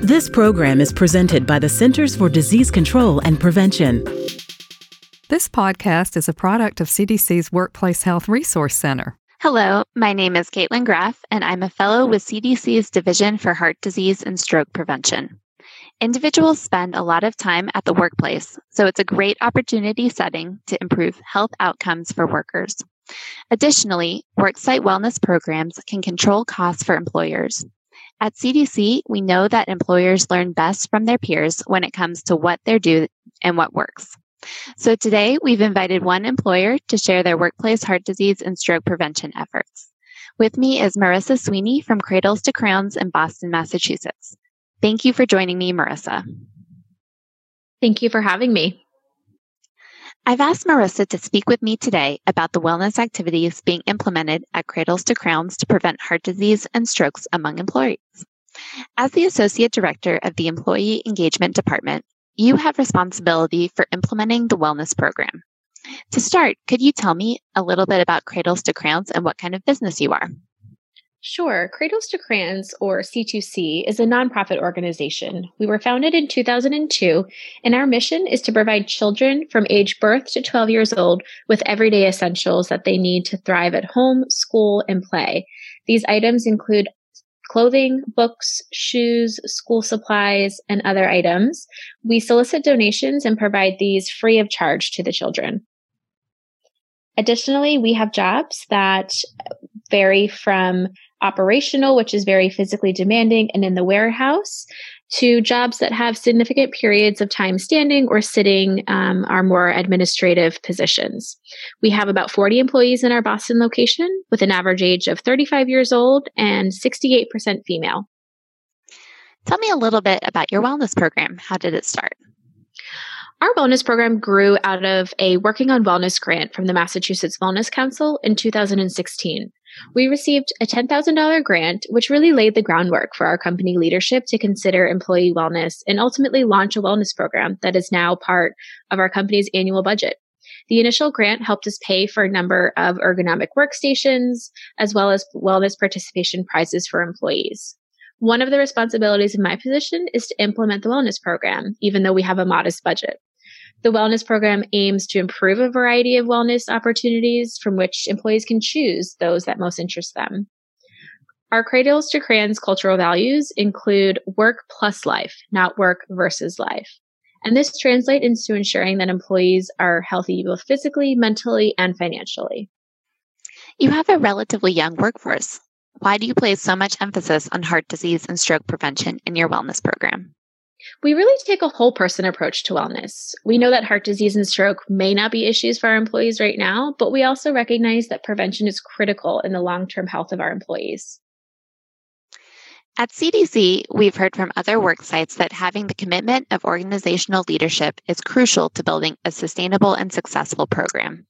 This program is presented by the Centers for Disease Control and Prevention. This podcast is a product of CDC's Workplace Health Resource Center. Hello, my name is Caitlin Graff, and I'm a fellow with CDC's Division for Heart Disease and Stroke Prevention. Individuals spend a lot of time at the workplace, so it's a great opportunity setting to improve health outcomes for workers. Additionally, worksite wellness programs can control costs for employers. At CDC, we know that employers learn best from their peers when it comes to what they're doing and what works. So today we've invited one employer to share their workplace heart disease and stroke prevention efforts. With me is Marissa Sweeney from Cradles to Crayons in Boston, Massachusetts. Thank you for joining me, Marissa. Thank you for having me. I've asked Marissa to speak with me today about the wellness activities being implemented at Cradles to Crayons to prevent heart disease and strokes among employees. As the Associate Director of the Employee Engagement Department, you have responsibility for implementing the wellness program. To start, could you tell me a little bit about Cradles to Crayons and what kind of business you are? Sure. Cradles to Crayons, or C2C, is a nonprofit organization. We were founded in 2002, and our mission is to provide children from age birth to 12 years old with everyday essentials that they need to thrive at home, school, and play. These items include clothing, books, shoes, school supplies, and other items. We solicit donations and provide these free of charge to the children. Additionally, we have jobs that vary from operational, which is very physically demanding and in the warehouse, to jobs that have significant periods of time standing or sitting um, are more administrative positions. We have about 40 employees in our Boston location with an average age of 35 years old and 68% female. Tell me a little bit about your wellness program. How did it start? Our wellness program grew out of a Working on Wellness grant from the Massachusetts Wellness Council in 2016. We received a $10,000 grant, which really laid the groundwork for our company leadership to consider employee wellness and ultimately launch a wellness program that is now part of our company's annual budget. The initial grant helped us pay for a number of ergonomic workstations, as well as wellness participation prizes for employees. One of the responsibilities of my position is to implement the wellness program, even though we have a modest budget. The wellness program aims to improve a variety of wellness opportunities from which employees can choose those that most interest them. Our Cradles to Crayons cultural values include work plus life, not work versus life. And this translates into ensuring that employees are healthy both physically, mentally, and financially. You have a relatively young workforce. Why do you place so much emphasis on heart disease and stroke prevention in your wellness program? We really take a whole person approach to wellness. We know that heart disease and stroke may not be issues for our employees right now, but we also recognize that prevention is critical in the long term health of our employees. At CDC, we've heard from other work sites that having the commitment of organizational leadership is crucial to building a sustainable and successful program.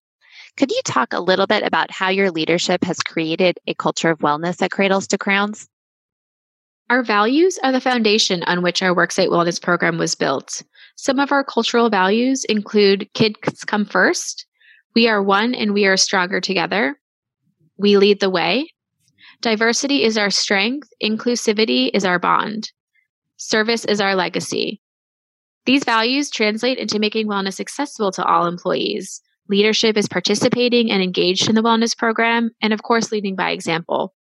Could you talk a little bit about how your leadership has created a culture of wellness at Cradles to Crayons? Our values are the foundation on which our worksite wellness program was built. Some of our cultural values include kids come first, we are one and we are stronger together, we lead the way, diversity is our strength, inclusivity is our bond, service is our legacy. These values translate into making wellness accessible to all employees. Leadership is participating and engaged in the wellness program, and of course, leading by example.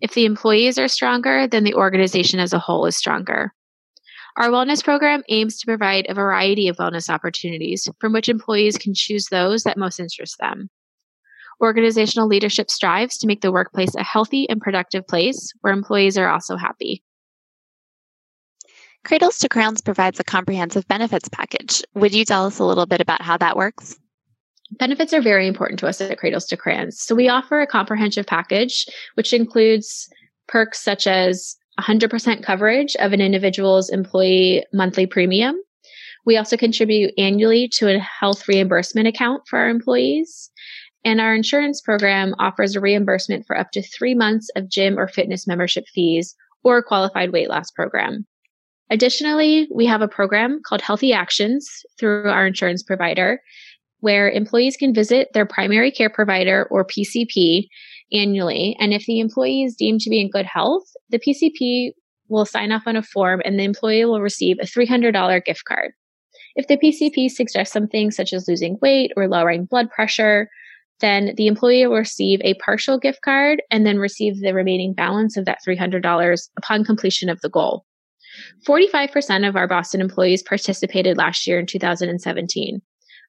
If the employees are stronger, then the organization as a whole is stronger. Our wellness program aims to provide a variety of wellness opportunities from which employees can choose those that most interest them. Organizational leadership strives to make the workplace a healthy and productive place where employees are also happy. Cradles to Crayons provides a comprehensive benefits package. Would you tell us a little bit about how that works? Benefits are very important to us at Cradles to Crayons. So we offer a comprehensive package, which includes perks such as 100% coverage of an individual's employee monthly premium. We also contribute annually to a health reimbursement account for our employees. And our insurance program offers a reimbursement for up to three months of gym or fitness membership fees or a qualified weight loss program. Additionally, we have a program called Healthy Actions through our insurance provider where employees can visit their primary care provider or PCP annually. And if the employee is deemed to be in good health, the PCP will sign off on a form and the employee will receive a $300 gift card. If the PCP suggests something such as losing weight or lowering blood pressure, then the employee will receive a partial gift card and then receive the remaining balance of that $300 upon completion of the goal. 45% of our Boston employees participated last year in 2017.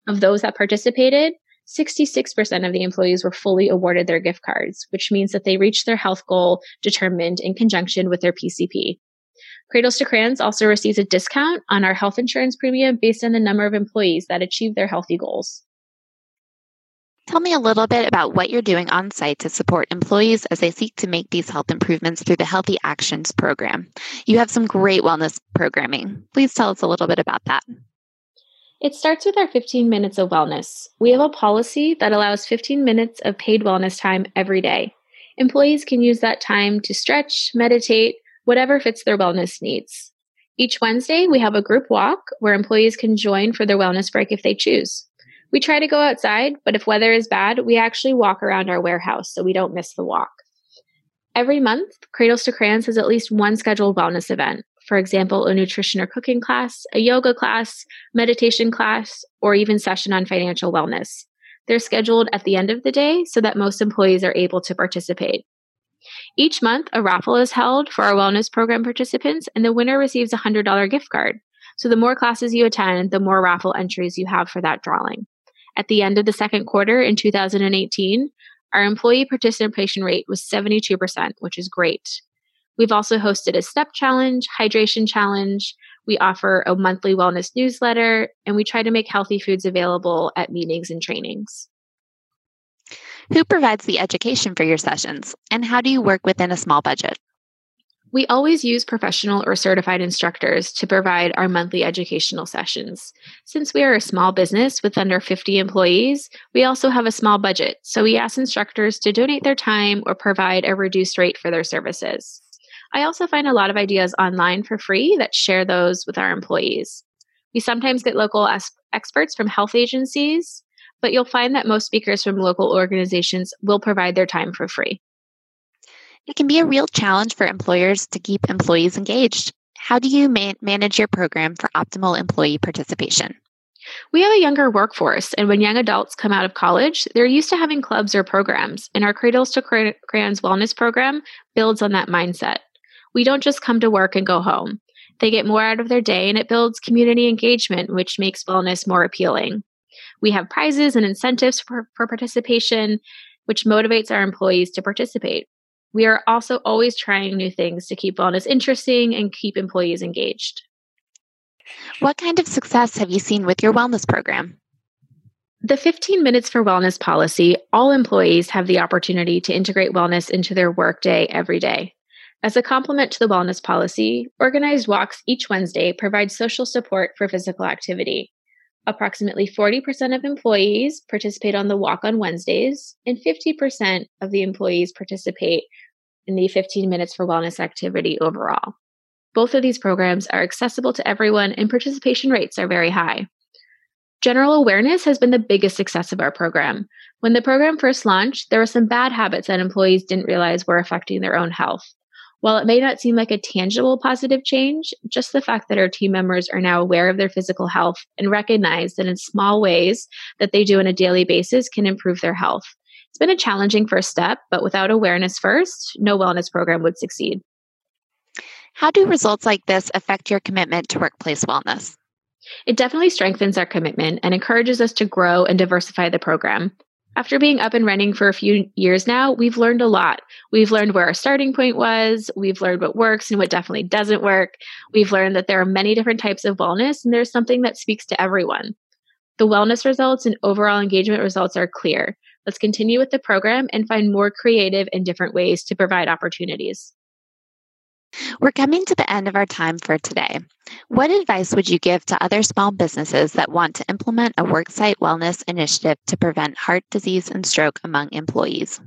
Of those that participated, 66% of the employees were fully awarded their gift cards, which means that they reached their health goal determined in conjunction with their PCP. Cradles to Crayons also receives a discount on our health insurance premium based on the number of employees that achieve their healthy goals. Tell me a little bit about what you're doing on site to support employees as they seek to make these health improvements through the Healthy Actions program. You have some great wellness programming. Please tell us a little bit about that. It starts with our 15 minutes of wellness. We have a policy that allows 15 minutes of paid wellness time every day. Employees can use that time to stretch, meditate, whatever fits their wellness needs. Each Wednesday, we have a group walk where employees can join for their wellness break if they choose. We try to go outside, but if weather is bad, we actually walk around our warehouse so we don't miss the walk. Every month, Cradles to Crayons has at least one scheduled wellness event. For example, a nutrition or cooking class, a yoga class, meditation class, or even session on financial wellness. They're scheduled at the end of the day so that most employees are able to participate. Each month, a raffle is held for our wellness program participants, and the winner receives a $100 gift card. So the more classes you attend, the more raffle entries you have for that drawing. At the end of the second quarter in 2018, our employee participation rate was 72%, which is great. We've also hosted a step challenge, hydration challenge. We offer a monthly wellness newsletter, and we try to make healthy foods available at meetings and trainings. Who provides the education for your sessions, and how do you work within a small budget? We always use professional or certified instructors to provide our monthly educational sessions. Since we are a small business with under 50 employees, we also have a small budget, so we ask instructors to donate their time or provide a reduced rate for their services. I also find a lot of ideas online for free that share those with our employees. We sometimes get local experts from health agencies, but you'll find that most speakers from local organizations will provide their time for free. It can be a real challenge for employers to keep employees engaged. How do you man- manage your program for optimal employee participation? We have a younger workforce, and when young adults come out of college, they're used to having clubs or programs, and our Cradles to Crayons Wellness program builds on that mindset. We don't just come to work and go home. They get more out of their day, and it builds community engagement, which makes wellness more appealing. We have prizes and incentives for, for participation, which motivates our employees to participate. We are also always trying new things to keep wellness interesting and keep employees engaged. What kind of success have you seen with your wellness program? The 15 minutes for wellness policy, all employees have the opportunity to integrate wellness into their workday every day. As a complement to the wellness policy, organized walks each Wednesday provide social support for physical activity. Approximately 40% of employees participate on the walk on Wednesdays, and 50% of the employees participate in the 15 minutes for wellness activity overall. Both of these programs are accessible to everyone, and participation rates are very high. General awareness has been the biggest success of our program. When the program first launched, there were some bad habits that employees didn't realize were affecting their own health. While it may not seem like a tangible positive change, just the fact that our team members are now aware of their physical health and recognize that in small ways that they do on a daily basis can improve their health. It's been a challenging first step, but without awareness first, no wellness program would succeed. How do results like this affect your commitment to workplace wellness? It definitely strengthens our commitment and encourages us to grow and diversify the program. After being up and running for a few years now, we've learned a lot. We've learned where our starting point was. We've learned what works and what definitely doesn't work. We've learned that there are many different types of wellness and there's something that speaks to everyone. The wellness results and overall engagement results are clear. Let's continue with the program and find more creative and different ways to provide opportunities. We're coming to the end of our time for today. What advice would you give to other small businesses that want to implement a worksite wellness initiative to prevent heart disease and stroke among employees?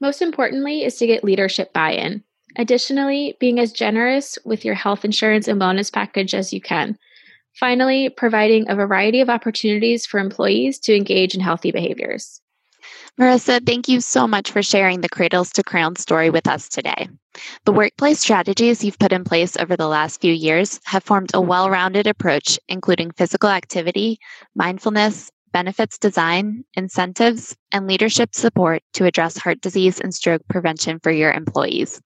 Most importantly, is to get leadership buy in. Additionally, being as generous with your health insurance and wellness package as you can. Finally, providing a variety of opportunities for employees to engage in healthy behaviors. Marissa, thank you so much for sharing the Cradles to Crown story with us today. The workplace strategies you've put in place over the last few years have formed a well rounded approach, including physical activity, mindfulness, benefits design, incentives, and leadership support to address heart disease and stroke prevention for your employees.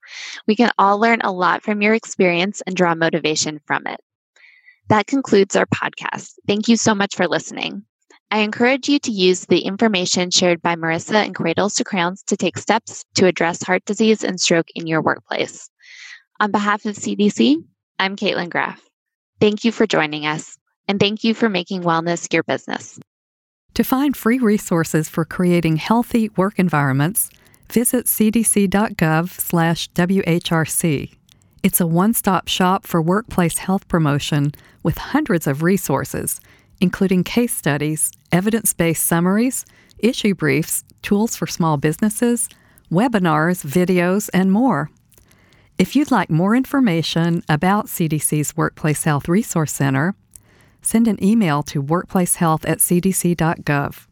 We can all learn a lot from your experience and draw motivation from it. That concludes our podcast. Thank you so much for listening. I encourage you to use the information shared by Marissa and Cradles to Crayons to take steps to address heart disease and stroke in your workplace. On behalf of CDC, I'm Caitlin Graff. Thank you for joining us, and thank you for making wellness your business. To find free resources for creating healthy work environments, visit cdc.gov/whrc. It's a one-stop shop for workplace health promotion with hundreds of resources, including case studies, evidence-based summaries, issue briefs, tools for small businesses, webinars, videos, and more. If you'd like more information about CDC's Workplace Health Resource Center, send an email to workplacehealth at cdc.gov.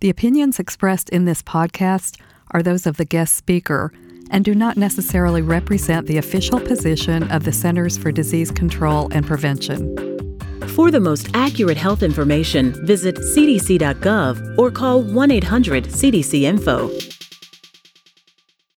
The opinions expressed in this podcast are those of the guest speaker and do not necessarily represent the official position of the Centers for Disease Control and Prevention. For the most accurate health information, visit cdc.gov or call 1 800 CDC Info.